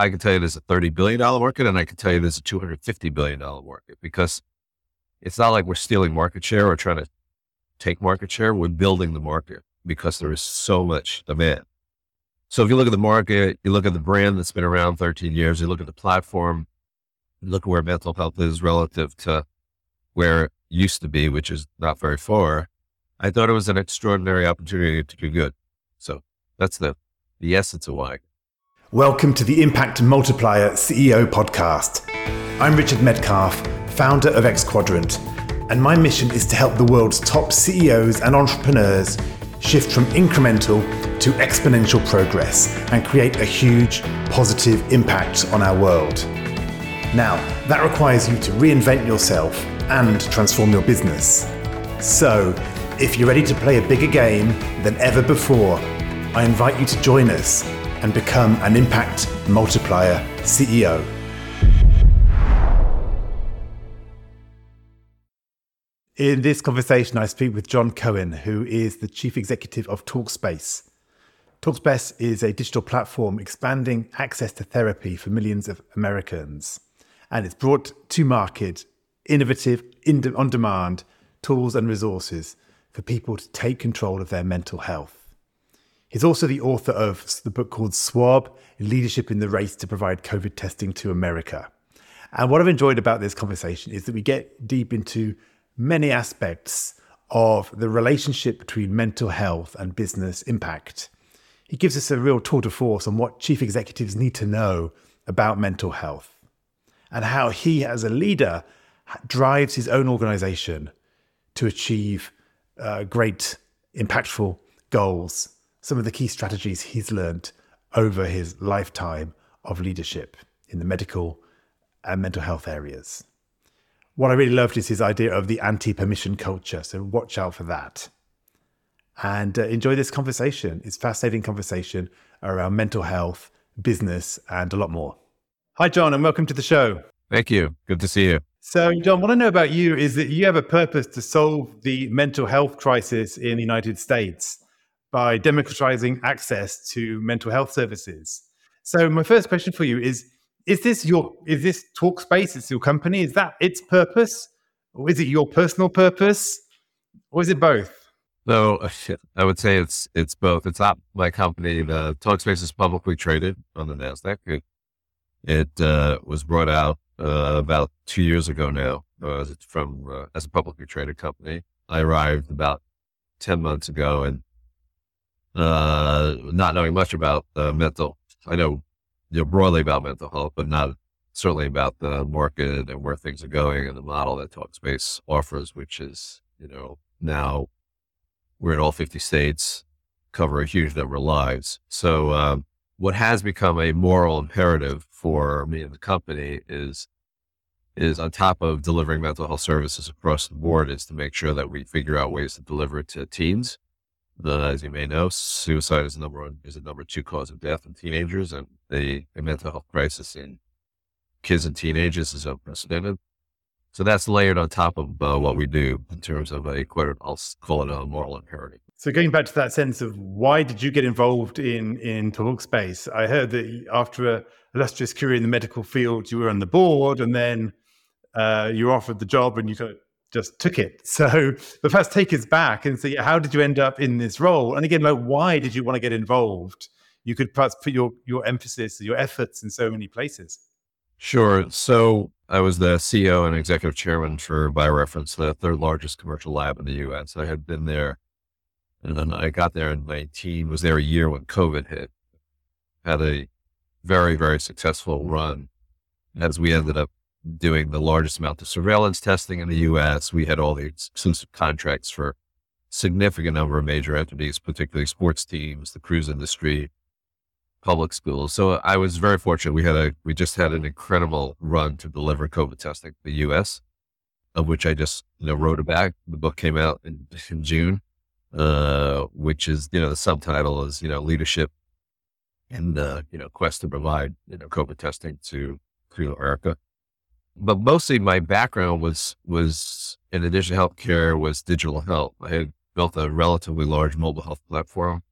I can tell you there's a $30 billion market and I can tell you there's a $250 billion market because it's not like we're stealing market share or trying to take market share. We're building the market because there is so much demand. So if you look at the market, you look at the brand that's been around 13 years, you look at the platform, look at where mental health is relative to where it used to be, which is not very far. I thought it was an extraordinary opportunity to do good. So that's the, the essence of why. Welcome to the Impact Multiplier CEO podcast. I'm Richard Metcalf, founder of XQuadrant, and my mission is to help the world's top CEOs and entrepreneurs shift from incremental to exponential progress and create a huge positive impact on our world. Now, that requires you to reinvent yourself and transform your business. So, if you're ready to play a bigger game than ever before, I invite you to join us and become an impact multiplier CEO. In this conversation, I speak with Jon Cohen, who is the chief executive of Talkspace. Talkspace is a digital platform expanding access to therapy for millions of Americans. And it's brought to market innovative, on demand tools and resources for people to take control of their mental health. He's also the author of the book called Swab Leadership in the Race to Provide COVID Testing to America. And what I've enjoyed about this conversation is that we get deep into many aspects of the relationship between mental health and business impact he gives us a real tour de force on what chief executives need to know about mental health and how he, as a leader, drives his own organization to achieve uh, great, impactful goals. Some of the key strategies he's learned over his lifetime of leadership in the medical and mental health areas. What I really loved is his idea of the anti permission culture. So watch out for that and uh, enjoy this conversation. It's fascinating conversation around mental health, business, and a lot more. Hi, Jon, and welcome to the show. Thank you. Good to see you. So, Jon, what I know about you is that you have a purpose to solve the mental health crisis in the United States by democratizing access to mental health services. So, my first question for you is: Is this your is this Talkspace? It's your company. Is that its purpose, or is it your personal purpose, or is it both? So I would say it's it's both. It's not my company. The Talkspace is publicly traded on the Nasdaq. It, it uh, was brought out uh, about two years ago now. Uh, from uh, as a publicly traded company. I arrived about ten months ago, and uh, not knowing much about uh, mental. I know you know broadly about mental health, but not certainly about the market and where things are going and the model that Talkspace offers, which is you know now we're in all 50 states, cover a huge number of lives. So, um, what has become a moral imperative for me and the company is is on top of delivering mental health services across the board is to make sure that we figure out ways to deliver it to teens. As you may know, suicide is number one is the number two cause of death in teenagers, and the, the mental health crisis in kids and teenagers is unprecedented. So that's layered on top of uh, what we do in terms of a quote, I'll call it a moral imperative. So going back to that sense of why did you get involved in in Talkspace? I heard that after a illustrious career in the medical field, you were on the board, and then uh, you were offered the job, and you kind of just took it. So, but first take us back and say, how did you end up in this role? And again, like, why did you want to get involved? You could perhaps put your your emphasis, your efforts in so many places. Sure. So I was the CEO and executive chairman for BioReference, the third largest commercial lab in the U.S. I had been there, and then I got there in 19. Was there a year when COVID hit. Had a very very successful run, as we ended up doing the largest amount of surveillance testing in the U.S. We had all the exclusive contracts for significant number of major entities, particularly sports teams, the cruise industry, public schools. So I was very fortunate. We had a we just had an incredible run to deliver COVID testing to the U.S., of which I just you know wrote about. The book came out in, in June, uh, which is you know the subtitle is you know leadership and uh, you know quest to provide you know COVID testing to to America. But mostly my background was was in addition to healthcare was digital health. I had built a relatively large mobile health platform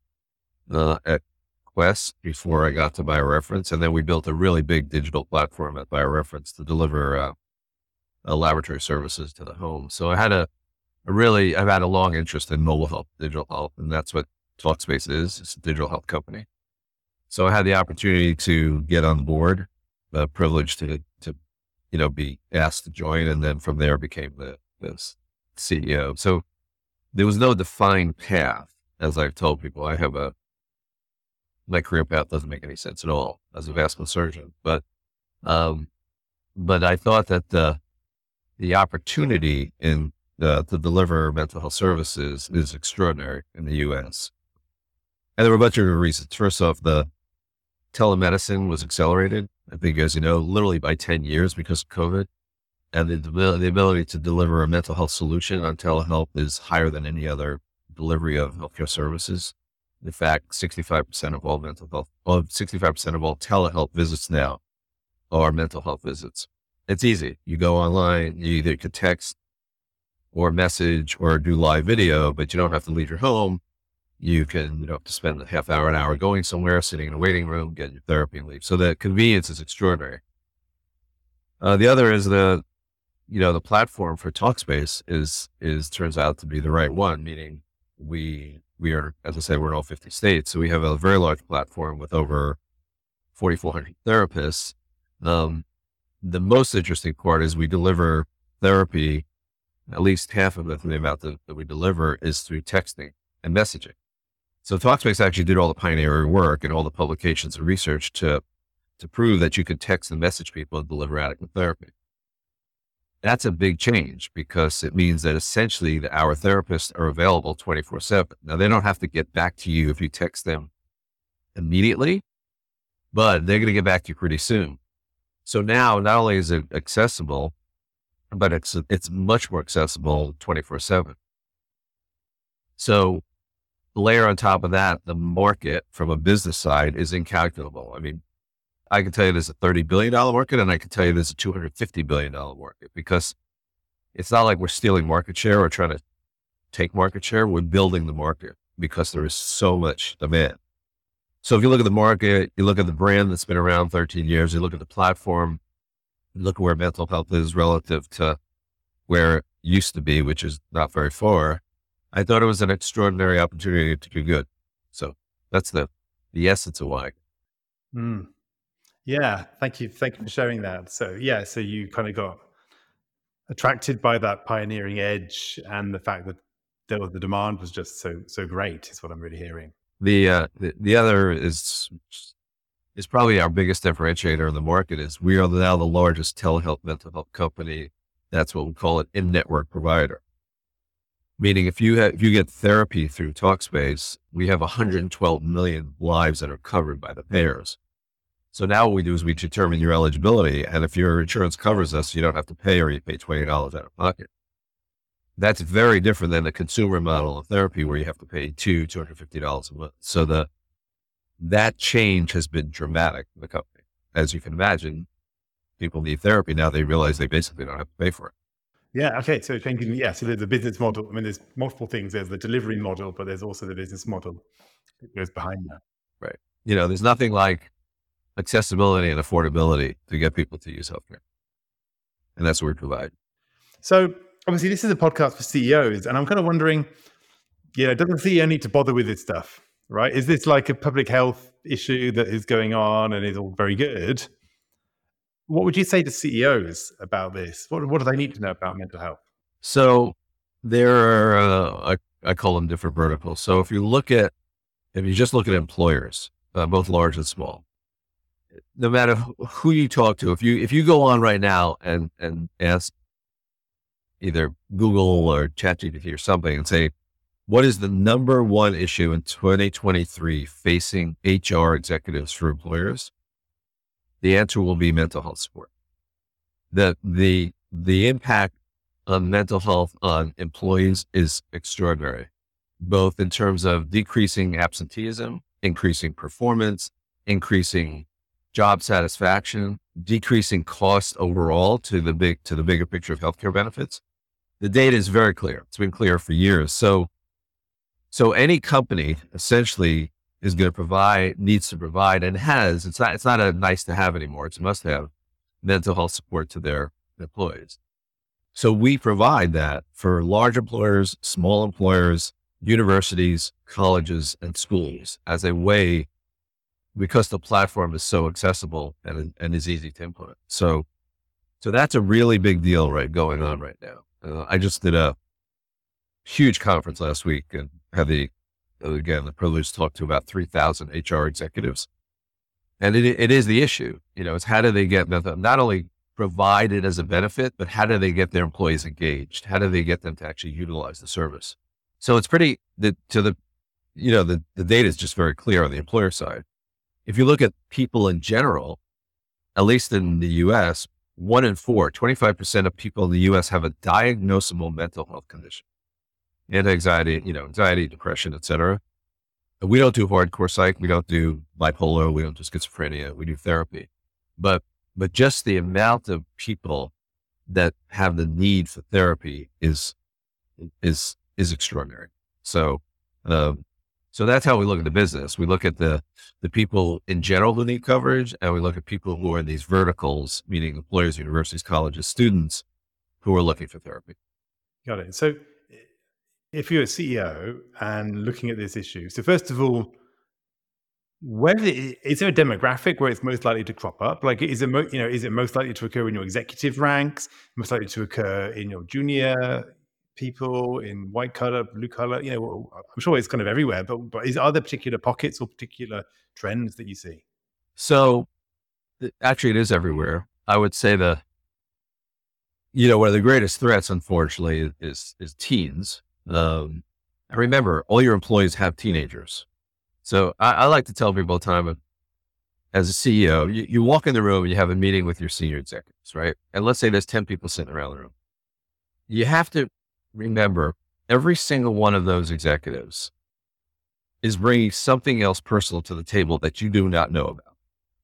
uh, at Quest before I got to BioReference. And then we built a really big digital platform at BioReference to deliver uh, uh, laboratory services to the home. So I had a, a, really, I've had a long interest in mobile health, digital health, and that's what Talkspace is. It's a digital health company. So I had the opportunity to get on board, the privilege to, to, you know, be asked to join. And then from there became the, the CEO. So there was no defined path. As I've told people, I have a, my career path doesn't make any sense at all as a vascular surgeon, but, um, but I thought that the, the opportunity in uh, to deliver mental health services is extraordinary in the U.S. And there were a bunch of reasons. First off, the telemedicine was accelerated. I think, as you know, literally by 10 years because of COVID. And the, the ability to deliver a mental health solution on telehealth is higher than any other delivery of healthcare services. In fact, 65% of all mental health, well, 65% of all telehealth visits now are mental health visits. It's easy. You go online, you either could text or message or do live video, but you don't have to leave your home. You can, you know, to spend a half hour, an hour going somewhere, sitting in a waiting room, getting your therapy and leave. So the convenience is extraordinary. Uh, the other is the, you know, the platform for Talkspace is, is turns out to be the right one, meaning we, we are, as I said, we're in all 50 states. So we have a very large platform with over 4,400 therapists. Um, the most interesting part is we deliver therapy. At least half of the amount that, that we deliver is through texting and messaging. So Talkspace actually did all the pioneering work and all the publications and research to, to prove that you could text and message people and deliver adequate therapy. That's a big change because it means that essentially the, our therapists are available 24 seven. Now they don't have to get back to you if you text them immediately, but they're going to get back to you pretty soon. So now not only is it accessible, but it's, it's much more accessible 24 seven. So layer on top of that, the market from a business side is incalculable. I mean, I can tell you there's a $30 billion market and I can tell you there's a $250 billion market because it's not like we're stealing market share or trying to take market share. We're building the market because there is so much demand. So if you look at the market, you look at the brand that's been around 13 years, you look at the platform, look at where mental health is relative to where it used to be, which is not very far. I thought it was an extraordinary opportunity to do good. So that's the, the essence of why. Mm. Yeah. Thank you. Thank you for sharing that. So yeah, so you kind of got attracted by that pioneering edge and the fact that there was, the demand was just so, so great is what I'm really hearing. The, uh, the, the other is, is probably our biggest differentiator in the market is we are now the largest telehealth mental health company. That's what we call it in-network provider. Meaning if you have, if you get therapy through Talkspace, we have 112 million lives that are covered by the payers. So now what we do is we determine your eligibility. And if your insurance covers us, you don't have to pay or you pay $20 out of pocket. That's very different than the consumer model of therapy where you have to pay two, $250 a month. So the, that change has been dramatic in the company. As you can imagine, people need therapy. Now they realize they basically don't have to pay for it. Yeah. Okay. So changing, yeah. So there's the business model. I mean, there's multiple things. There's the delivery model, but there's also the business model that goes behind that. Right. You know, there's nothing like accessibility and affordability to get people to use healthcare. And that's what we provide. So obviously this is a podcast for CEOs, and I'm kind of wondering, you know, doesn't CEO need to bother with this stuff, right? Is this like a public health issue that is going on and is all very good? What would you say to CEOs about this? What, what do they need to know about mental health? So there are, uh, I, I call them different verticals. So if you look at, if you just look at employers, uh, both large and small, no matter who you talk to, if you if you go on right now and and ask either Google or ChatGPT or something and say, what is the number one issue in 2023 facing HR executives for employers? The answer will be mental health support. The, the, the impact on mental health on employees is extraordinary, both in terms of decreasing absenteeism, increasing performance, increasing job satisfaction, decreasing cost overall to the big, to the bigger picture of healthcare benefits, the data is very clear. It's been clear for years. So, so any company essentially is going to provide, needs to provide, and has. It's not. It's not a nice to have anymore. It's a must have mental health support to their employees. So we provide that for large employers, small employers, universities, colleges, and schools as a way because the platform is so accessible and, and is easy to implement. So, so that's a really big deal right going on right now. Uh, I just did a huge conference last week and had the, again, the privilege to talk to about 3000 HR executives. And it, it is the issue, you know, it's how do they get not only provided as a benefit, but how do they get their employees engaged? How do they get them to actually utilize the service? So it's pretty the, to the, you know, the, the data is just very clear on the employer side. If you look at people in general, at least in the US, one in four, 25% of people in the US have a diagnosable mental health condition and anxiety, you know, anxiety, depression, etc. We don't do hardcore psych. We don't do bipolar. We don't do schizophrenia. We do therapy. But, but just the amount of people that have the need for therapy is, is is extraordinary. So, um, so that's how we look at the business. We look at the the people in general who need coverage, and we look at people who are in these verticals, meaning employers, universities, colleges, students who are looking for therapy. Got it. So, if you're a CEO and looking at this issue, so first of all, where is there a demographic where it's most likely to crop up? Like, is it mo- you know is it most likely to occur in your executive ranks? Most likely to occur in your junior people in white collar, blue collar? You know, I'm sure it's kind of everywhere, but but is are there particular pockets or particular trends that you see? So, actually, it is everywhere. I would say the, you know, one of the greatest threats, unfortunately, is is teens. Um, remember, all your employees have teenagers. So I, I like to tell people all the time, as a CEO, you, you walk in the room and you have a meeting with your senior executives, right? And let's say there's 10 people sitting around the room. You have to remember every single one of those executives is bringing something else personal to the table that you do not know about.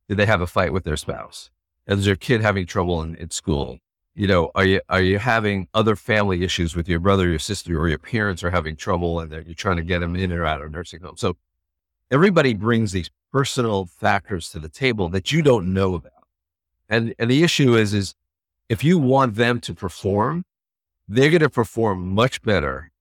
Did they have a fight with their spouse? Is their kid having trouble in, in school? You know, are you are you having other family issues with your brother, your sister, or your parents are having trouble, and you're trying to get them in or out of nursing home? So everybody brings these personal factors to the table that you don't know about, and and the issue is is if you want them to perform, they're going to perform much better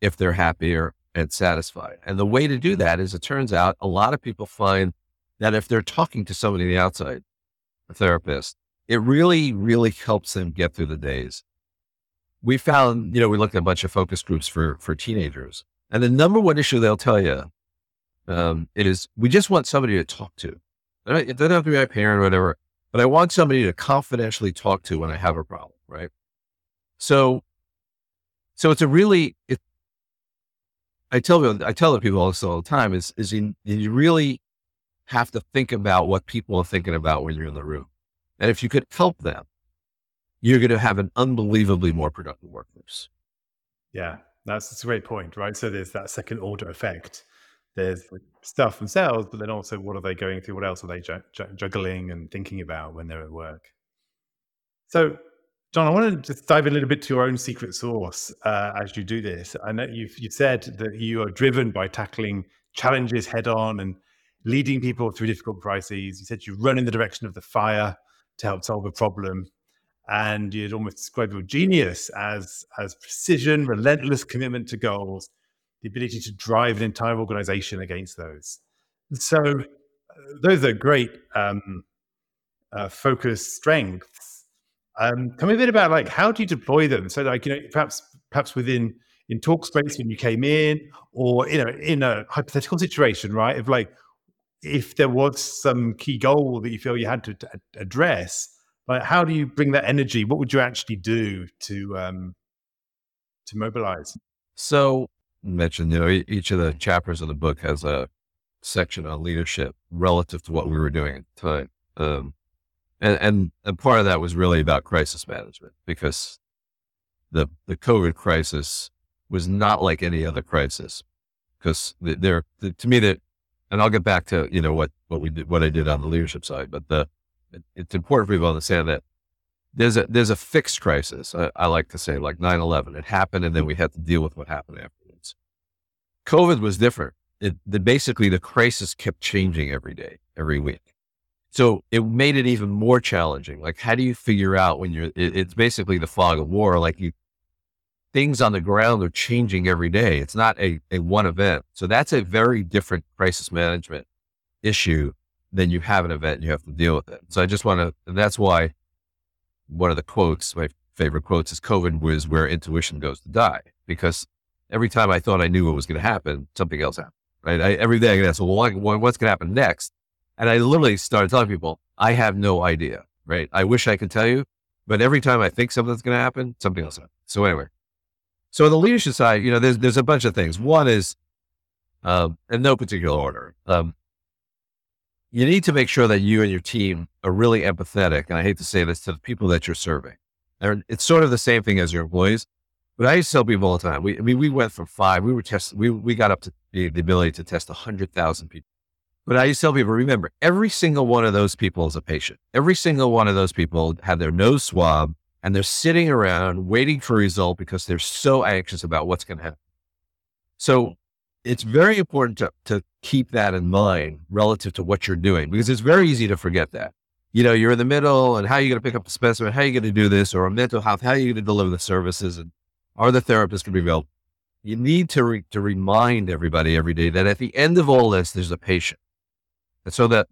if they're happier and satisfied. And the way to do that is it turns out a lot of people find that if they're talking to somebody on the outside, a therapist, it really, really helps them get through the days. We found, you know, we looked at a bunch of focus groups for, for teenagers and the number one issue they'll tell you um, is we just want somebody to talk to. It doesn't have to be my parent or whatever, but I want somebody to confidentially talk to when I have a problem, right? So, so it's a really, it, I tell people, I tell people all all the time is, is you, you really have to think about what people are thinking about when you're in the room. And if you could help them, you're going to have an unbelievably more productive workforce. Yeah, that's, that's a great point, right? So there's that second order effect. There's stuff themselves, but then also what are they going through? What else are they ju- ju- juggling and thinking about when they're at work? So Jon, I want to just dive a little bit to your own secret sauce uh, as you do this. I know you've, you've said that you are driven by tackling challenges head on and leading people through difficult crises. You said you run in the direction of the fire to help solve a problem. And you'd almost describe your genius as, as precision, relentless commitment to goals, the ability to drive an entire organization against those. So, uh, those are great um, uh, focus strengths um, tell me a bit about like how do you deploy them? So like you know perhaps perhaps within in Talkspace when you came in, or you know in a hypothetical situation, right? If like if there was some key goal that you feel you had to, to address, like how do you bring that energy? What would you actually do to um, to mobilize? So mentioned, you know, each of the chapters of the book has a section on leadership relative to what we were doing at the time. Um, and, and, and part of that was really about crisis management because the, the COVID crisis was not like any other crisis because there, the, to me that, and I'll get back to, you know, what, what we did, what I did on the leadership side, but the, it, it's important for people to understand that there's a, there's a fixed crisis. I, I like to say like 9-11, it happened and then we had to deal with what happened afterwards. COVID was different. it, the, basically the crisis kept changing every day, every week. So it made it even more challenging. Like, how do you figure out when you're, it, it's basically the fog of war. Like you, things on the ground are changing every day. It's not a, a one event. So that's a very different crisis management issue than you have an event and you have to deal with it. So I just want to, that's why one of the quotes, my favorite quotes is COVID was where intuition goes to die because every time I thought I knew what was going to happen, something else happened, right? I, every day I get asked, well, what, what's going to happen next? And I literally started telling people, I have no idea, right? I wish I could tell you, but every time I think something's going to happen, something else happens. So anyway, so on the leadership side, you know, there's, there's a bunch of things. One is, um, in no particular order, um, you need to make sure that you and your team are really empathetic. And I hate to say this to the people that you're serving. And it's sort of the same thing as your employees. But I used to tell people all the time. We, I mean, we went from five. We were testing. We we got up to the, the ability to test hundred thousand people. But I used to tell people, remember, every single one of those people is a patient. Every single one of those people had their nose swabbed and they're sitting around waiting for a result because they're so anxious about what's going to happen. So mm. it's very important to, to keep that in mind relative to what you're doing because it's very easy to forget that. You know, you're in the middle and how are you going to pick up the specimen? How are you going to do this? Or a mental health, how are you going to deliver the services? And are the therapists going to be available? You need to, re- to remind everybody every day that at the end of all this, there's a patient. And so that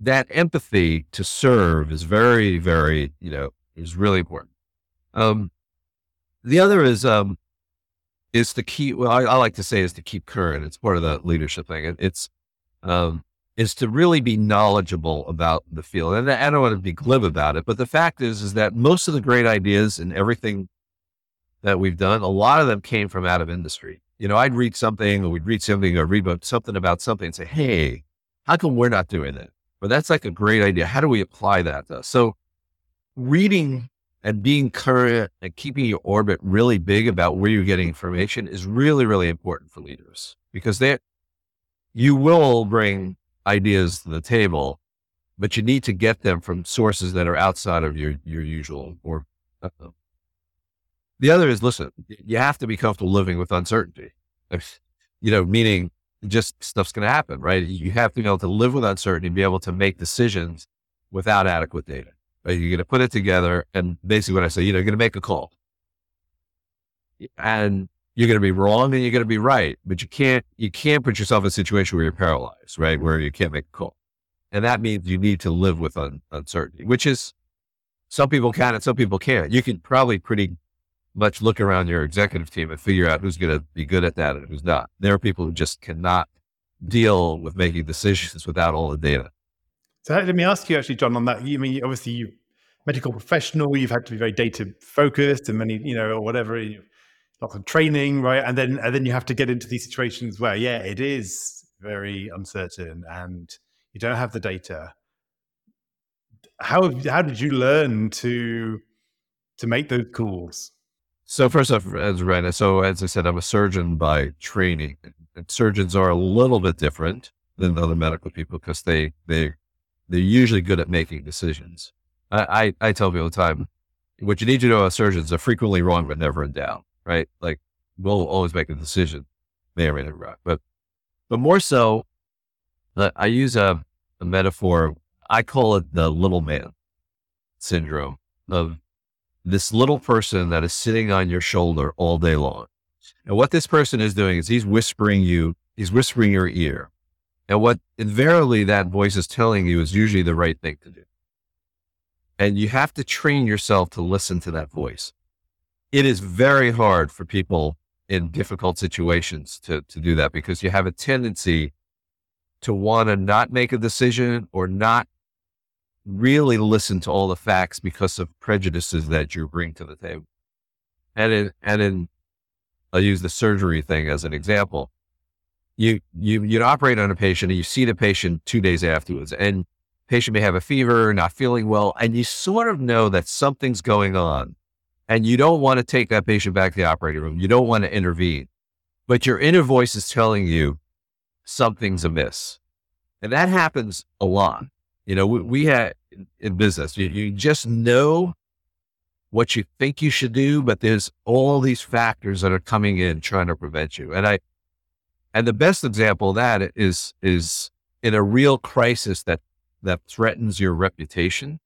that empathy to serve is very, very, you know, is really important. Um, the other is um, is to keep. Well, I, I, like to say is to keep current. It's part of the leadership thing. It, it's um, is to really be knowledgeable about the field. And I don't want to be glib about it, but the fact is, is that most of the great ideas and everything that we've done, a lot of them came from out of industry. You know, I'd read something or we'd read something or read about something about something and say, Hey, how come we're not doing that? But that's like a great idea. How do we apply that? though? So reading and being current and keeping your orbit really big about where you're getting information is really, really important for leaders because they, you will bring ideas to the table, but you need to get them from sources that are outside of your, your usual or uh, the other is listen, you have to be comfortable living with uncertainty, you know, meaning just stuff's going to happen, right? You have to be able to live with uncertainty and be able to make decisions without adequate data. You're going to put it together. And basically what I say, you know, you're going to make a call and you're going to be wrong and you're going to be right, but you can't, you can't put yourself in a situation where you're paralyzed, right? Where you can't make a call. And that means you need to live with un- uncertainty, which is some people can and some people can't. You can probably pretty much look around your executive team and figure out who's going to be good at that and who's not. There are people who just cannot deal with making decisions without all the data. So let me ask you actually, Jon, on that. You I mean obviously you medical professional, you've had to be very data focused and many, you know, or whatever, lots of training, right? And then and then you have to get into these situations where, yeah, it is very uncertain and you don't have the data. How how did you learn to to make those calls? So first off, as right, so as I said, I'm a surgeon by training. And surgeons are a little bit different than other medical people because they they they're usually good at making decisions. I, I, I tell people all the time, what you need to know about surgeons are frequently wrong, but never in doubt, right? Like we'll always make a decision, may or may not be right, but but more so, I use a, a metaphor. I call it the little man syndrome of this little person that is sitting on your shoulder all day long. And what this person is doing is he's whispering you, he's whispering your ear. And what invariably that voice is telling you is usually the right thing to do. And you have to train yourself to listen to that voice. It is very hard for people in difficult situations to, to do that because you have a tendency to want to not make a decision or not really listen to all the facts because of prejudices that you bring to the table. And in, and in, I'll use the surgery thing as an example. You, you, you operate on a patient and you see the patient two days afterwards and patient may have a fever, not feeling well, and you sort of know that something's going on and you don't want to take that patient back to the operating room. You don't want to intervene, but your inner voice is telling you something's amiss. And that happens a lot. You know, we, we had in business, you, you just know what you think you should do, but there's all these factors that are coming in trying to prevent you. And I, And the best example of that is is in a real crisis that that threatens your reputation.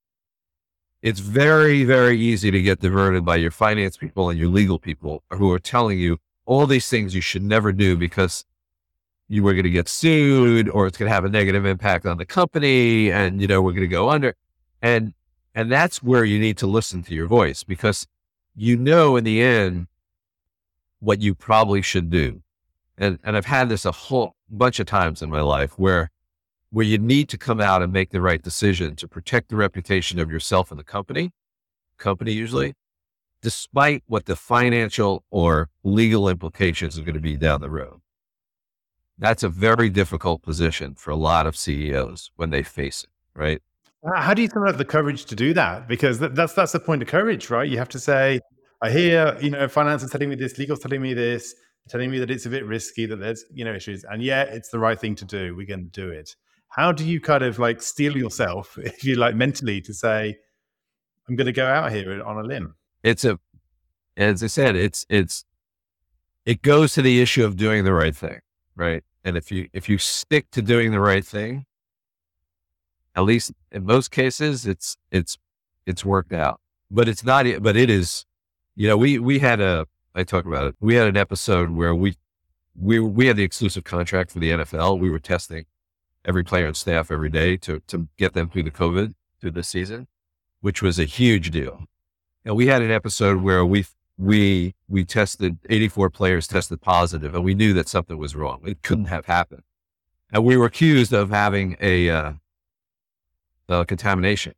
It's very, very easy to get diverted by your finance people and your legal people who are telling you all these things you should never do because you were going to get sued or it's going to have a negative impact on the company and you know we're going to go under and and that's where you need to listen to your voice because you know in the end what you probably should do and and I've had this a whole bunch of times in my life where where you need to come out and make the right decision to protect the reputation of yourself and the company company usually despite what the financial or legal implications are going to be down the road that's a very difficult position for a lot of CEOs when they face it, right? How do you have the courage to do that? Because that's that's the point of courage, right? You have to say, I hear, you know, finance is telling me this, legal's telling me this, telling me that it's a bit risky, that there's, you know, issues, and yet it's the right thing to do. We're going to do it. How do you kind of like steel yourself, if you like, mentally to say, I'm going to go out here on a limb? It's a, as I said, it's it's it goes to the issue of doing the right thing, right? And if you if you stick to doing the right thing, at least in most cases, it's it's it's worked out. But it's not. But it is. You know, we we had a. I talk about it. We had an episode where we we we had the exclusive contract for the NFL. We were testing every player and staff every day to to get them through the COVID through the season, which was a huge deal. And we had an episode where we we we tested 84 players tested positive and we knew that something was wrong it couldn't have happened and we were accused of having a, uh, a contamination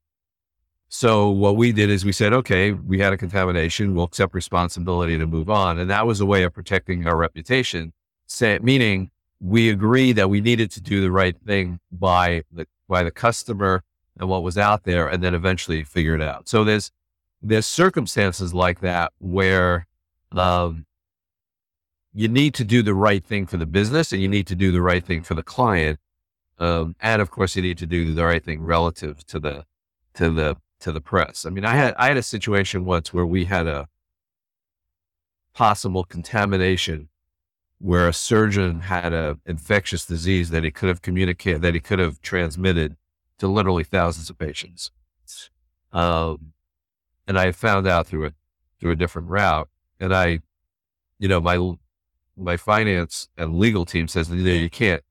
so what we did is we said okay we had a contamination we'll accept responsibility to move on and that was a way of protecting our reputation say, meaning we agreed that we needed to do the right thing by the by the customer and what was out there and then eventually figure it out so there's there's circumstances like that where um, you need to do the right thing for the business and you need to do the right thing for the client. Um, and of course you need to do the right thing relative to the, to the, to the press. I mean, I had, I had a situation once where we had a possible contamination where a surgeon had a infectious disease that he could have communicated, that he could have transmitted to literally thousands of patients. Um, and I found out through a through a different route. And I, you know, my my finance and legal team says, you know, you can't,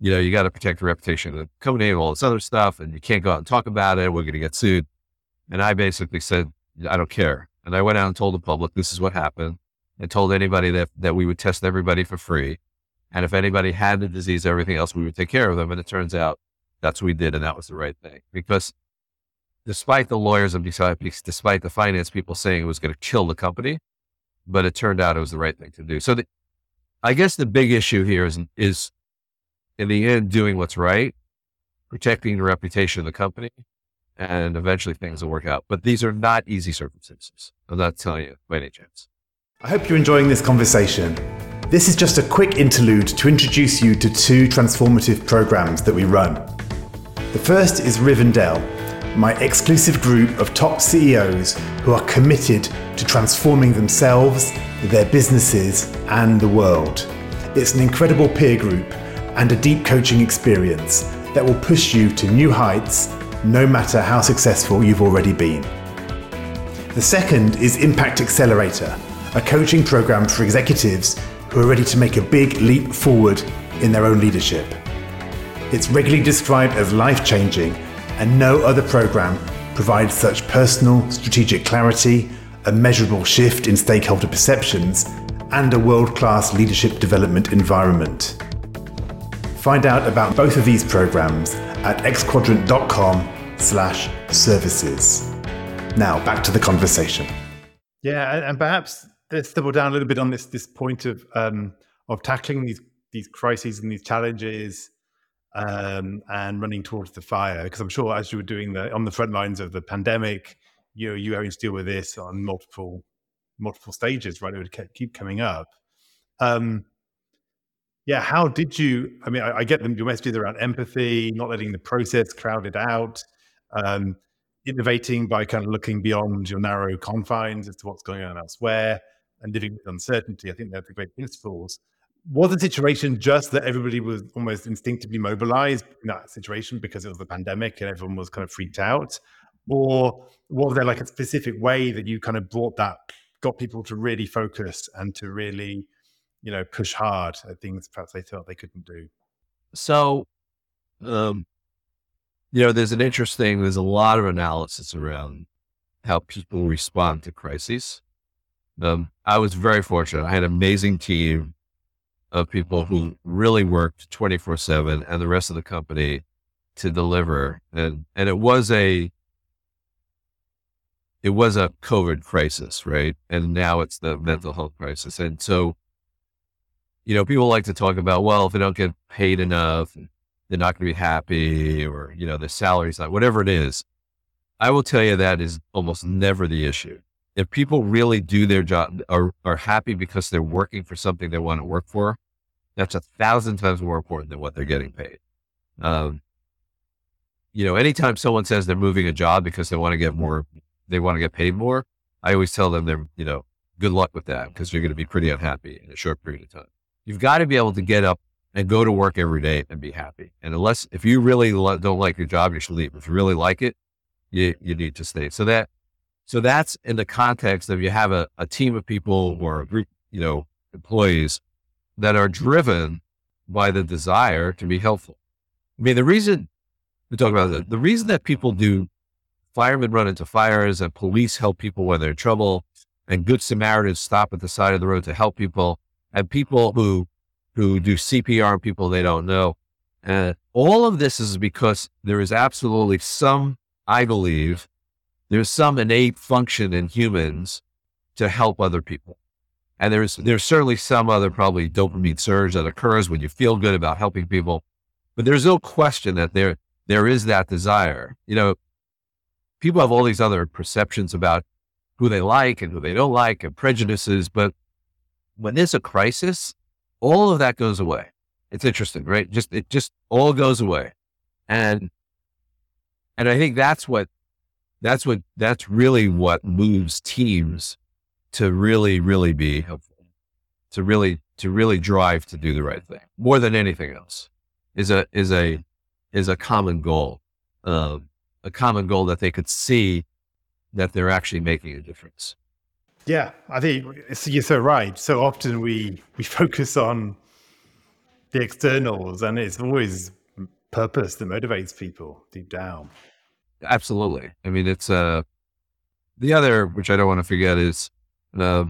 you know, you got to protect the reputation of the company and all this other stuff, and you can't go out and talk about it. We're going to get sued. And I basically said, I don't care. And I went out and told the public this is what happened, and told anybody that that we would test everybody for free, and if anybody had the disease, everything else, we would take care of them. And it turns out that's what we did, and that was the right thing because despite the lawyers and despite the finance people saying it was going to kill the company, but it turned out it was the right thing to do. So the, I guess the big issue here is, is in the end, doing what's right, protecting the reputation of the company, and eventually things will work out. But these are not easy circumstances. I'm not telling you by any chance. I hope you're enjoying this conversation. This is just a quick interlude to introduce you to two transformative programs that we run. The first is Rivendell, my exclusive group of top CEOs who are committed to transforming themselves, their businesses, and the world. It's an incredible peer group and a deep coaching experience that will push you to new heights no matter how successful you've already been. The second is Impact Accelerator, a coaching program for executives who are ready to make a big leap forward in their own leadership. It's regularly described as life changing and no other program provides such personal strategic clarity, a measurable shift in stakeholder perceptions, and a world-class leadership development environment. Find out about both of these programs at xquadrant.com slash services. Now back to the conversation. Yeah, and perhaps let's double down a little bit on this this point of um, of tackling these these crises and these challenges um, and running towards the fire. Because I'm sure as you were doing the on the front lines of the pandemic, you know, you having to deal with this on multiple multiple stages, right? It would keep coming up. Um, yeah, how did you? I mean, I, I get them. Your messages around empathy, not letting the process crowd it out, um, innovating by kind of looking beyond your narrow confines as to what's going on elsewhere, and living with uncertainty. I think they're the great principles. was the situation just that everybody was almost instinctively mobilized in that situation because it was the pandemic and everyone was kind of freaked out? Or was there like a specific way that you kind of brought that, got people to really focus and to really, you know, push hard at things perhaps they felt they couldn't do? So, um, you know, there's an interesting, there's a lot of analysis around how people respond to crises. Um, I was very fortunate. I had an amazing team of people who really worked 24 seven and the rest of the company to deliver. And, and it was a, it was a COVID crisis, right? And now it's the mental health crisis. And so, you know, people like to talk about, well, if they don't get paid enough, they're not going to be happy or, you know, their salary's not, whatever it is. I will tell you that is almost never the issue if people really do their job are, are happy because they're working for something they want to work for, that's a thousand times more important than what they're getting paid. Um, you know, anytime someone says they're moving a job because they want to get more, they want to get paid more, I always tell them they're, you know, good luck with that because you're going to be pretty unhappy in a short period of time. You've got to be able to get up and go to work every day and be happy. And unless, if you really lo- don't like your job, you should leave. If you really like it, you, you need to stay. So that so that's in the context of you have a, a team of people or a group, you know, employees that are driven by the desire to be helpful. I mean, the reason we talk about that, the reason that people do firemen run into fires and police help people when they're in trouble and good Samaritans stop at the side of the road to help people and people who, who do CPR on people they don't know. And all of this is because there is absolutely some, I believe, there's some innate function in humans to help other people. And there's there's certainly some other probably dopamine surge that occurs when you feel good about helping people. But there's no question that there there is that desire. You know, people have all these other perceptions about who they like and who they don't like and prejudices, but when there's a crisis, all of that goes away. It's interesting, right? Just it just all goes away. And and I think that's what that's what that's really what moves teams to really really be helpful to really to really drive to do the right thing more than anything else is a is a is a common goal um, a common goal that they could see that they're actually making a difference yeah i think you're so right so often we we focus on the externals and it's always purpose that motivates people deep down Absolutely. I mean, it's uh, the other, which I don't want to forget, is uh,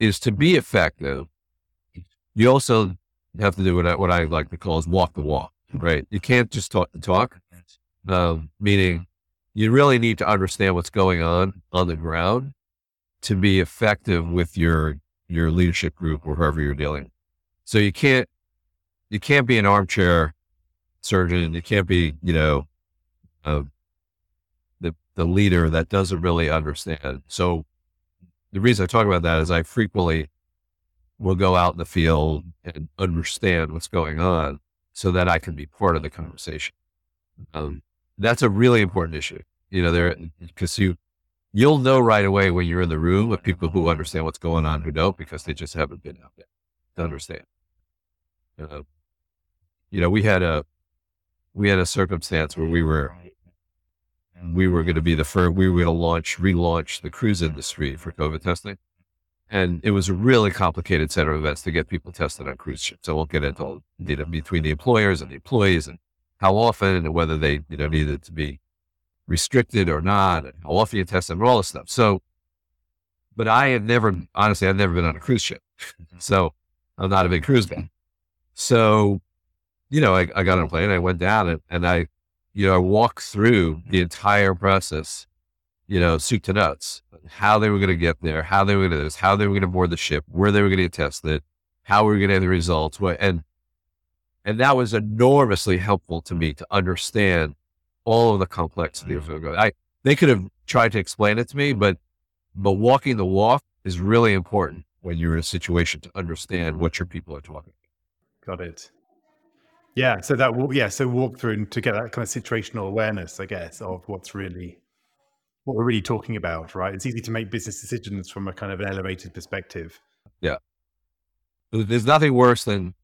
is to be effective. You also have to do what I, what I like to call is walk the walk. Right? You can't just talk the talk. Uh, meaning, you really need to understand what's going on on the ground to be effective with your your leadership group or whoever you're dealing. So you can't you can't be an armchair surgeon. You can't be you know the the leader that doesn't really understand. So the reason I talk about that is I frequently will go out in the field and understand what's going on so that I can be part of the conversation. Um, that's a really important issue. You know, there because you you'll know right away when you're in the room with people who understand what's going on who don't because they just haven't been out there to understand. Uh, you know, we had a we had a circumstance where we were we were going to be the first, we were going to launch, relaunch the cruise industry for COVID testing. And it was a really complicated set of events to get people tested on cruise ships. I won't get into all the data between the employers and the employees and how often and whether they, you know, needed to be restricted or not, and how often you test them, and all this stuff. So, but I had never, honestly, I've never been on a cruise ship. Mm-hmm. So I'm not a big cruise fan. So, you know, I, I got on a plane, I went down and, and I you know, walk through the mm-hmm. entire process, you know, soup to nuts, how they were going to get there, how they were going to do this, how they were going to board the ship, where they were going to get tested, how we were going to have the results. What, and, and that was enormously helpful to me to understand all of the complexity of mm. it. I, they could have tried to explain it to me, but, but walking the walk is really important when you're in a situation to understand what your people are talking about. Got it. Yeah, so that yeah, so walk through and to get that kind of situational awareness, I guess, of what's really what we're really talking about, right? It's easy to make business decisions from a kind of an elevated perspective. Yeah. there's nothing worse than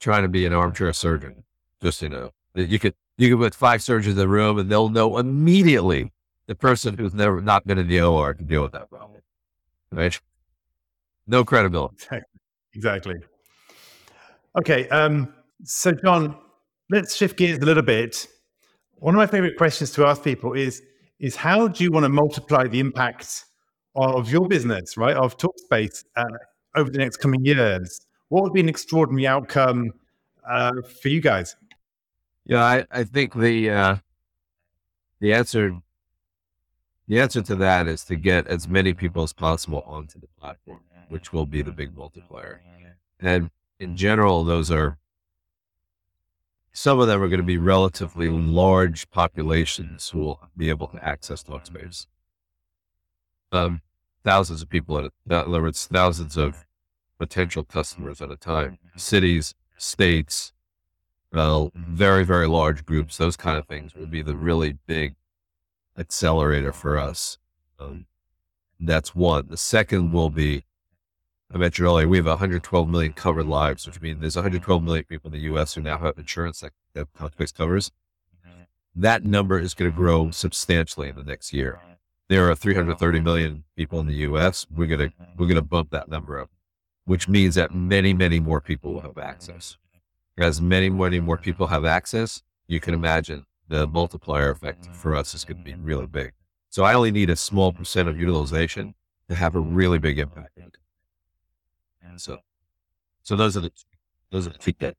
trying to be an armchair surgeon. Just, you know, you could, you could put five surgeons in the room and they'll know immediately the person who's never not been in the OR can deal with that problem. Right? No credibility. Exactly. Okay. Um, so, Jon, let's shift gears a little bit. One of my favorite questions to ask people is, is how do you want to multiply the impact of your business, right, of Talkspace uh, over the next coming years? What would be an extraordinary outcome uh, for you guys? Yeah, I, I think the uh, the answer the answer to that is to get as many people as possible onto the platform, which will be the big multiplier. And in general, those are some of them are going to be relatively large populations who will be able to access Talkspace. Um, thousands of people a, in other words, thousands of potential customers at a time, mm-hmm. cities, states, well, very, very large groups, those kind of things would be the really big accelerator for us. Um, that's one. The second will be I mentioned earlier, we have 112 million covered lives, which means there's 112 million people in the U.S. who now have insurance that, that Talkspace covers. Mm-hmm. That number is going to grow substantially in the next year. There are 330 million people in the U.S. We're going to we're going to bump that number up, which means that many many more people will have access. As many many more people have access, you can imagine the multiplier effect for us is going to be really big. So I only need a small percent of utilization to have a really big impact. So, so those are the those are the key bits.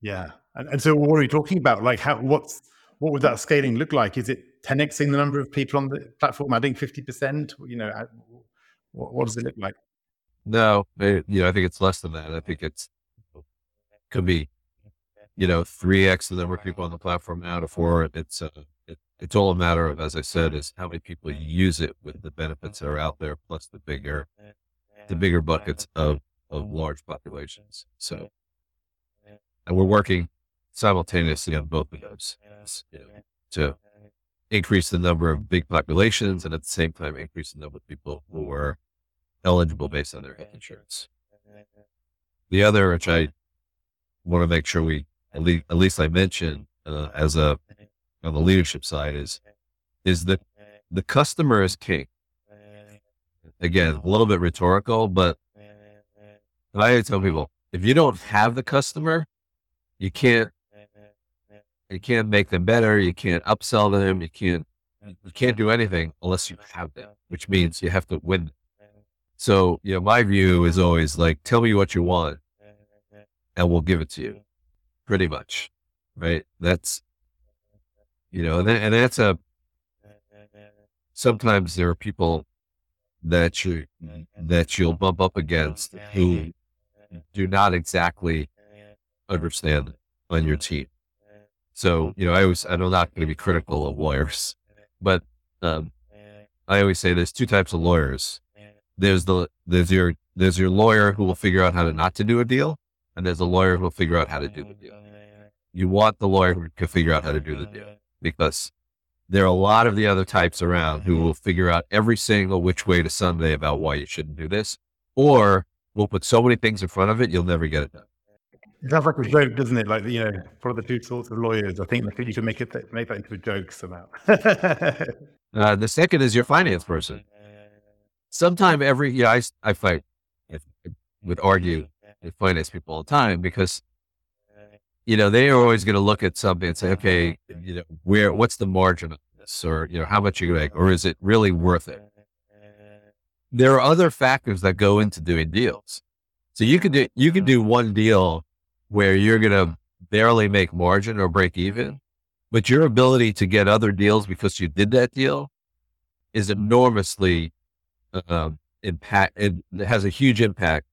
Yeah, and, and so what are we talking about? Like, how what's what would that scaling look like? Is it 10xing the number of people on the platform, adding 50%? You know, what, what does it look like? No, it, you know, I think it's less than that. I think it's could be, you know, three x the number of people on the platform now to four. It's uh, it, it's all a matter of, as I said, is how many people use it with the benefits that are out there, plus the bigger, the bigger buckets of of large populations. So, and we're working simultaneously on both of those you know, to increase the number of big populations and at the same time increase the number of people who are eligible based on their health insurance. Uh, the other, which I want to make sure we at least, at least I mention uh, as a uh-huh. on the leadership side is uh-huh. is that uh-huh. the customer is king. Again, a little bit rhetorical, but I tell people if you don't have the customer, you can't you can't make them better. You can't upsell them. You can't you can't do anything unless you have them, which means you have to win. So you know, my view is always like, tell me what you want, mm-hmm. and we'll give it to you. Mm-hmm. Pretty much, right? That's mm-hmm. you know, and, and that's a. Sometimes there are people that you that you'll bump up against who do not exactly understand on your team. So, you know, I always, I'm not going to be critical of lawyers, but um, I always say there's two types of lawyers. There's the, there's your, there's your lawyer who will figure out how to not to do a deal. And there's a lawyer who will figure out how to do the deal. You want the lawyer who can figure out how to do the deal because there are a lot of the other types around who will figure out every single which way to Sunday about why you shouldn't do this, or we'll put so many things in front of it, you'll never get it done. It sounds like a joke, doesn't it? Like you know, for the two sorts of lawyers, I think you can make it make that into a joke somehow. uh, the second is your finance person. Sometime every yeah, I I fight I would argue with finance people all the time because you know they are always going to look at something and say, okay, you know, where what's the margin of this, or you know, how much you make, or is it really worth it? there are other factors that go into doing deals. So you can do you can do one deal where you're going to barely make margin or break even, but your ability to get other deals because you did that deal is mm-hmm. enormously uh, impact. It has a huge impact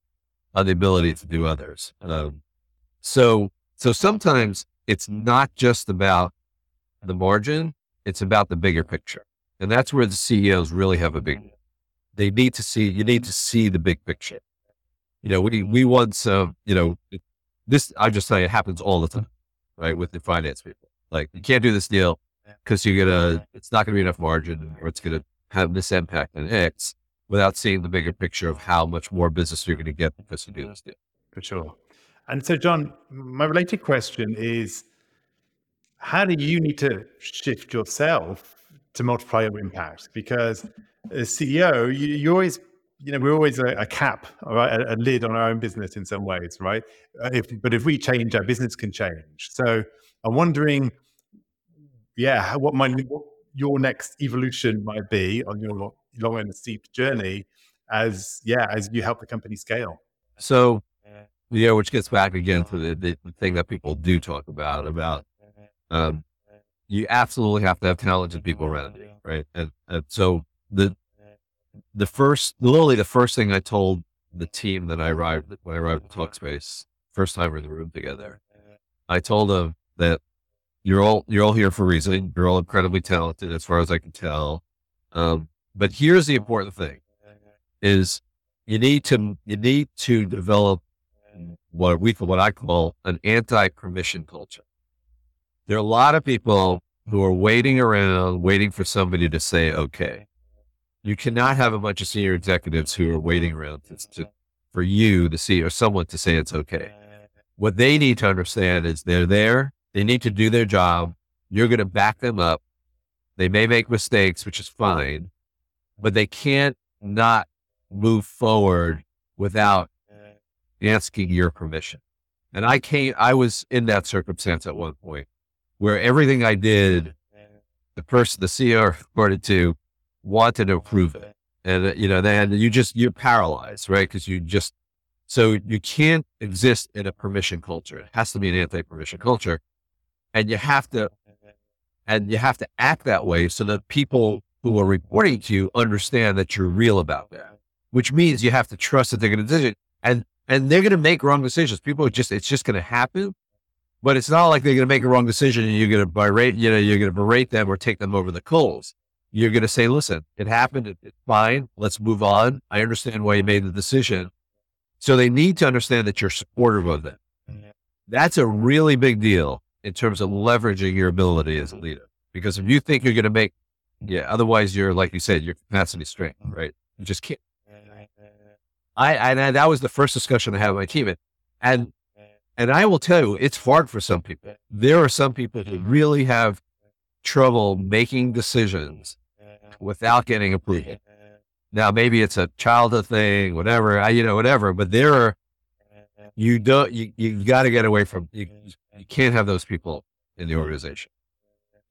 on the ability to do others. Um, so so sometimes it's not just about the margin; it's about the bigger picture, and that's where the CEOs really have a big they need to see, you need to see the big picture. You know, we, we once, uh, you know, this, I just say it happens all the time, right? With the finance people. Like, you can't do this deal because you're to, it's not to be enough margin or it's to have this impact on X. without seeing the bigger picture of how much more business you're going to get because you do this deal. For sure. And so, Jon, my related question is how do you need to shift yourself to multiply your impact? Because as CEO, you, you always, you know, we're always a, a cap, right, a, a, lid on our own business in some ways, right? Uh, if, but if we change, our business can change. So I'm wondering, yeah, what my what your next evolution might be on your long and steep journey as yeah as you help the company scale. So yeah, which gets back again to the, the, thing that people do talk about about um, you absolutely have to have talented people around you, right? And, and so the the first, literally the first thing I told the team that I arrived when I arrived at Talkspace, first time we're in the room together, I told them that you're all you're all here for a reason. You're all incredibly talented, as far as I can tell. Um, but here's the oh. important thing: is you need to you need to develop what we what I call an anti-permission culture. There are a lot of people who are waiting around, waiting for somebody to say okay. You cannot have a bunch of senior executives who are waiting around to, to, for you to see or someone to say it's okay. What they need to understand is they're there. They need to do their job. You're going to back them up. They may make mistakes, which is fine, but they can't not move forward without asking your permission. And I came, I was in that circumstance at one point where everything I did, the person, the CEO reported to wanted to approve it. And, uh, you know, then you just, you're paralyzed, right? Cause you just, so you can't exist in a permission culture. It has to be an anti-permission culture. And you have to, and you have to act that way so that people who are reporting to you understand that you're real about that, which means you have to trust that they're going to do it. And, and they're going to make wrong decisions. People are just, it's just going to happen. But it's not like they're going to make a wrong decision and you're going to berate, you know, you're going to berate them or take them over the coals you're going to say, listen, it happened. It, it's fine. Let's move on. I understand why you made the decision. So they need to understand that you're supportive of them. That's a really big deal in terms of leveraging your ability as a leader. Because if you think you're going to make, yeah, otherwise you're, like you said, your capacity strength, right? You just can't. I, and that was the first discussion I had with my team. And, and I will tell you, it's hard for some people. There are some people who really have trouble making decisions without getting approval. Now, maybe it's a childhood thing, whatever, you know, whatever, but there are, you don't, you, you got to get away from, you, you can't have those people in the organization.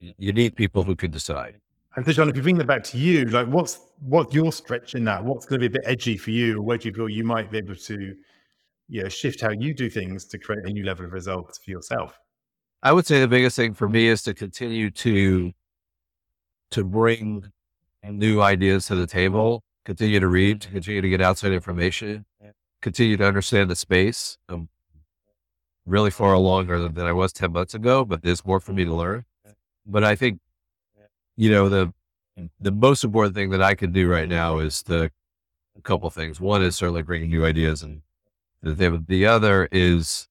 You need people who can decide. And so, Jon, if you bring that back to you, like what's what's your stretch in that? What's going to be a bit edgy for you? Where do you feel you might be able to, you know, shift how you do things to create a new level of results for yourself? I would say the biggest thing for me is to continue to to bring new ideas to the table, continue to read, continue to get outside information, continue to understand the space. I'm really far along than I was 10 months ago, but there's more for me to learn. But I think, you know, the, the most important thing that I can do right now is the a couple things. One is certainly bringing new ideas and the, the other is,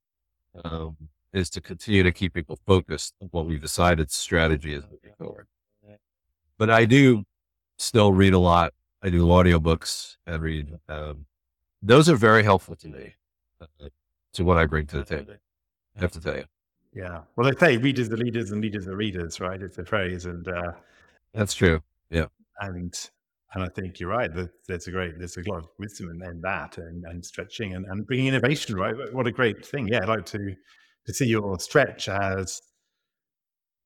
um, is to continue to keep people focused on what we've decided strategy is moving forward. But I do still read a lot. I do audiobooks and read. Um, those are very helpful to me, uh, to what I bring to the table. I have to tell you. Yeah. Well, they say readers are leaders and leaders are readers, right? It's a phrase. And uh, that's true. Yeah. And and I think you're right. There's a great, there's a lot of wisdom in, in that and, and stretching and, and bringing innovation, right? What a great thing. Yeah. I'd like to, to see your stretch as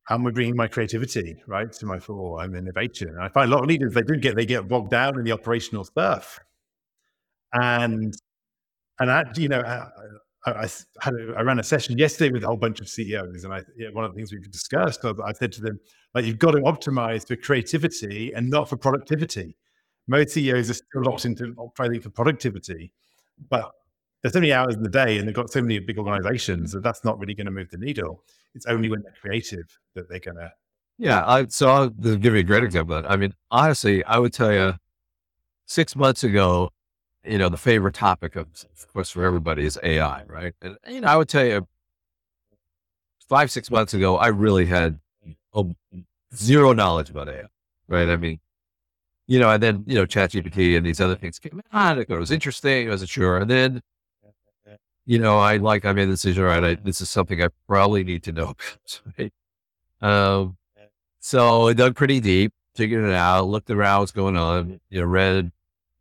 how am I bringing my creativity right to my fore? I'm innovation. And I find a lot of leaders they do get they get bogged down in the operational stuff, and and I, you know I, had a, I ran a session yesterday with a whole bunch of CEOs, and I one of the things we discussed, I, I said to them like you've got to optimize for creativity and not for productivity. Most CEOs are still locked into optimizing for productivity, but there's so many hours in the day and they've got so many big organizations that that's not really going to move the needle. It's only when they're creative that they're going to. Yeah. I, so I'll give you a great example. I mean, honestly, I would tell you six months ago, you know, the favorite topic of, of course, for everybody is AI, right? And, you know, I would tell you five, six months ago, I really had zero knowledge about AI, right? I mean, you know, and then, you know, ChatGPT and these other things came out. It was interesting. I wasn't sure. And then, you know, I like, I made the decision, all right, I, this is something I probably need to know. right? Um, so I dug pretty deep, figured it out, looked around what's going on, you know, read,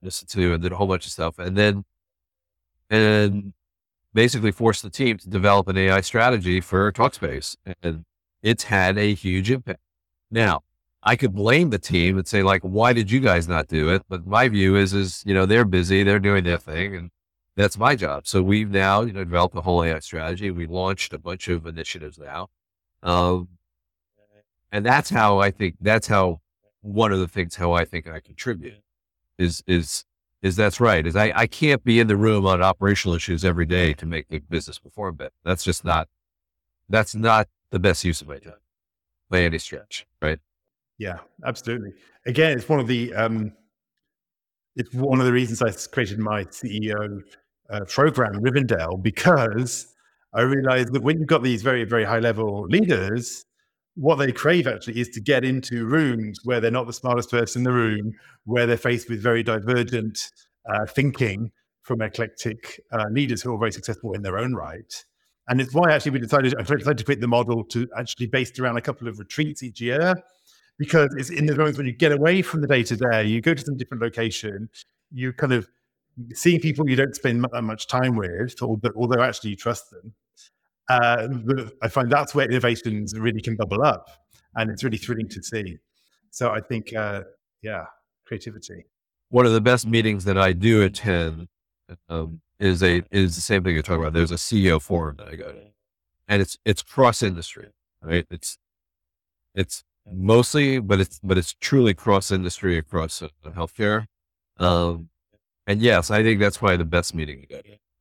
listened to, and did a whole bunch of stuff. And then, and basically forced the team to develop an AI strategy for Talkspace. And it's had a huge impact. Now, I could blame the team and say, like, why did you guys not do it? But my view is, is, you know, they're busy, they're doing their thing, and that's my job. So we've now, you know, developed a whole AI strategy. We launched a bunch of initiatives now. Um, and that's how I think, that's how one of the things how I think I contribute is, is, is that's right. Is I, I can't be in the room on operational issues every day to make the business perform better. That's just not, that's not the best use of my time by any stretch. Right. Yeah, absolutely. Again, it's one of the um, it's one of the reasons I created my CEO uh, program, Rivendell, because I realized that when you've got these very, very high level leaders, what they crave actually is to get into rooms where they're not the smartest person in the room, where they're faced with very divergent uh, thinking from eclectic uh, leaders who are very successful in their own right. And it's why actually we decided, I decided to create the model to actually based around a couple of retreats each year because it's in the moments when you get away from the day to day, you go to some different location, you kind of seeing people you don't spend that much time with, although actually you trust them. Uh, I find that's where innovations really can bubble up, and it's really thrilling to see. So I think, uh, yeah, creativity. One of the best meetings that I do attend um, is a is the same thing you're talking about. There's a CEO forum that I go to, and it's it's cross industry, right? It's it's mostly, but it's but it's truly cross industry across uh, healthcare. Um, and yes, I think that's probably the best meeting.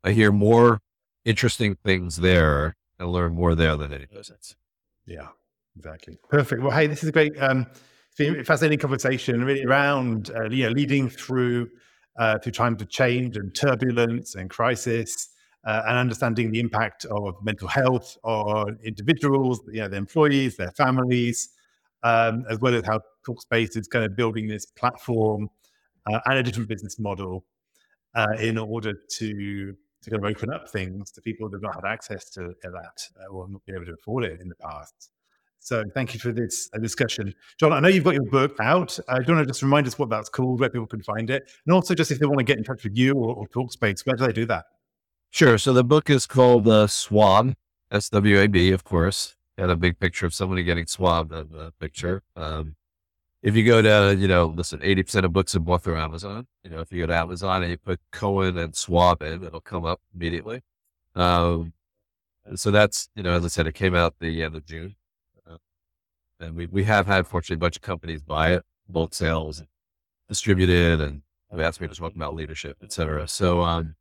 I hear more interesting things there and learn more there than any place Yeah, exactly. Perfect. Well, hey, this is a great, um, fascinating conversation really around, uh, you know, leading through, uh, through times of change and turbulence and crisis. Uh, and understanding the impact of mental health on individuals, you know, their employees, their families, um, as well as how Talkspace is kind of building this platform uh, and a different business model uh, in order to to kind of open up things to people that have not had access to that uh, or not been able to afford it in the past. So thank you for this uh, discussion. Jon, I know you've got your book out. Uh, do you want to just remind us what that's called, where people can find it? And also just if they want to get in touch with you or, or Talkspace, where do they do that? Sure. So the book is called uh, SWAB, S-W-A-B, of course had a big picture of somebody getting swabbed in the picture. Um, if you go to, you know, listen, 80% of books are bought through Amazon. You know, if you go to Amazon and you put Cohen and swab in, it'll come up immediately. Um, so that's, you know, as I said, it came out the end of June. Uh, and we, we have had, fortunately, a bunch of companies buy it, bulk sales, distributed, and have asked me to talk about leadership, et cetera. So, um,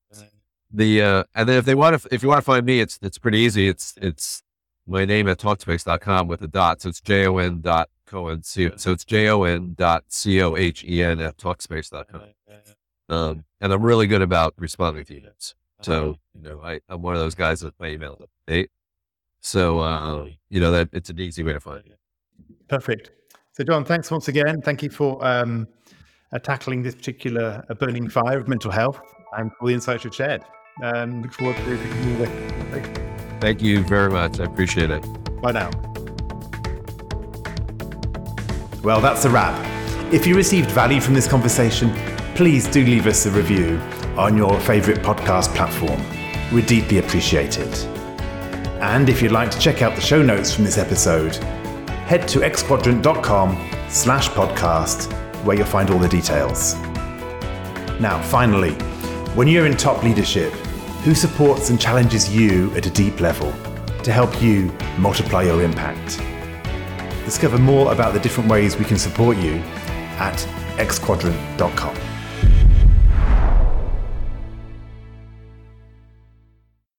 the, uh, and then if they want to, if you want to find me, it's, it's pretty easy. It's, it's my name at talkspace.com with a dot. So it's J O N dot Cohen. So it's J O N dot C O H E N at talkspace.com. Um, and I'm really good about responding to emails. So, you know, I, I'm one of those guys that my email update. So, uh, you know, that it's an easy way to find it. Perfect. So, Jon, thanks once again. Thank you for um, uh, tackling this particular uh, burning fire of mental health and all the insights you've shared. Um, look forward to continuing with Thank you very much. I appreciate it. Bye now. Well, that's a wrap. If you received value from this conversation, please do leave us a review on your favorite podcast platform. We deeply appreciate it. And if you'd like to check out the show notes from this episode, head to xquadrant.com slash podcast where you'll find all the details. Now, finally, when you're in top leadership, who supports and challenges you at a deep level to help you multiply your impact. Discover more about the different ways we can support you at xquadrant.com.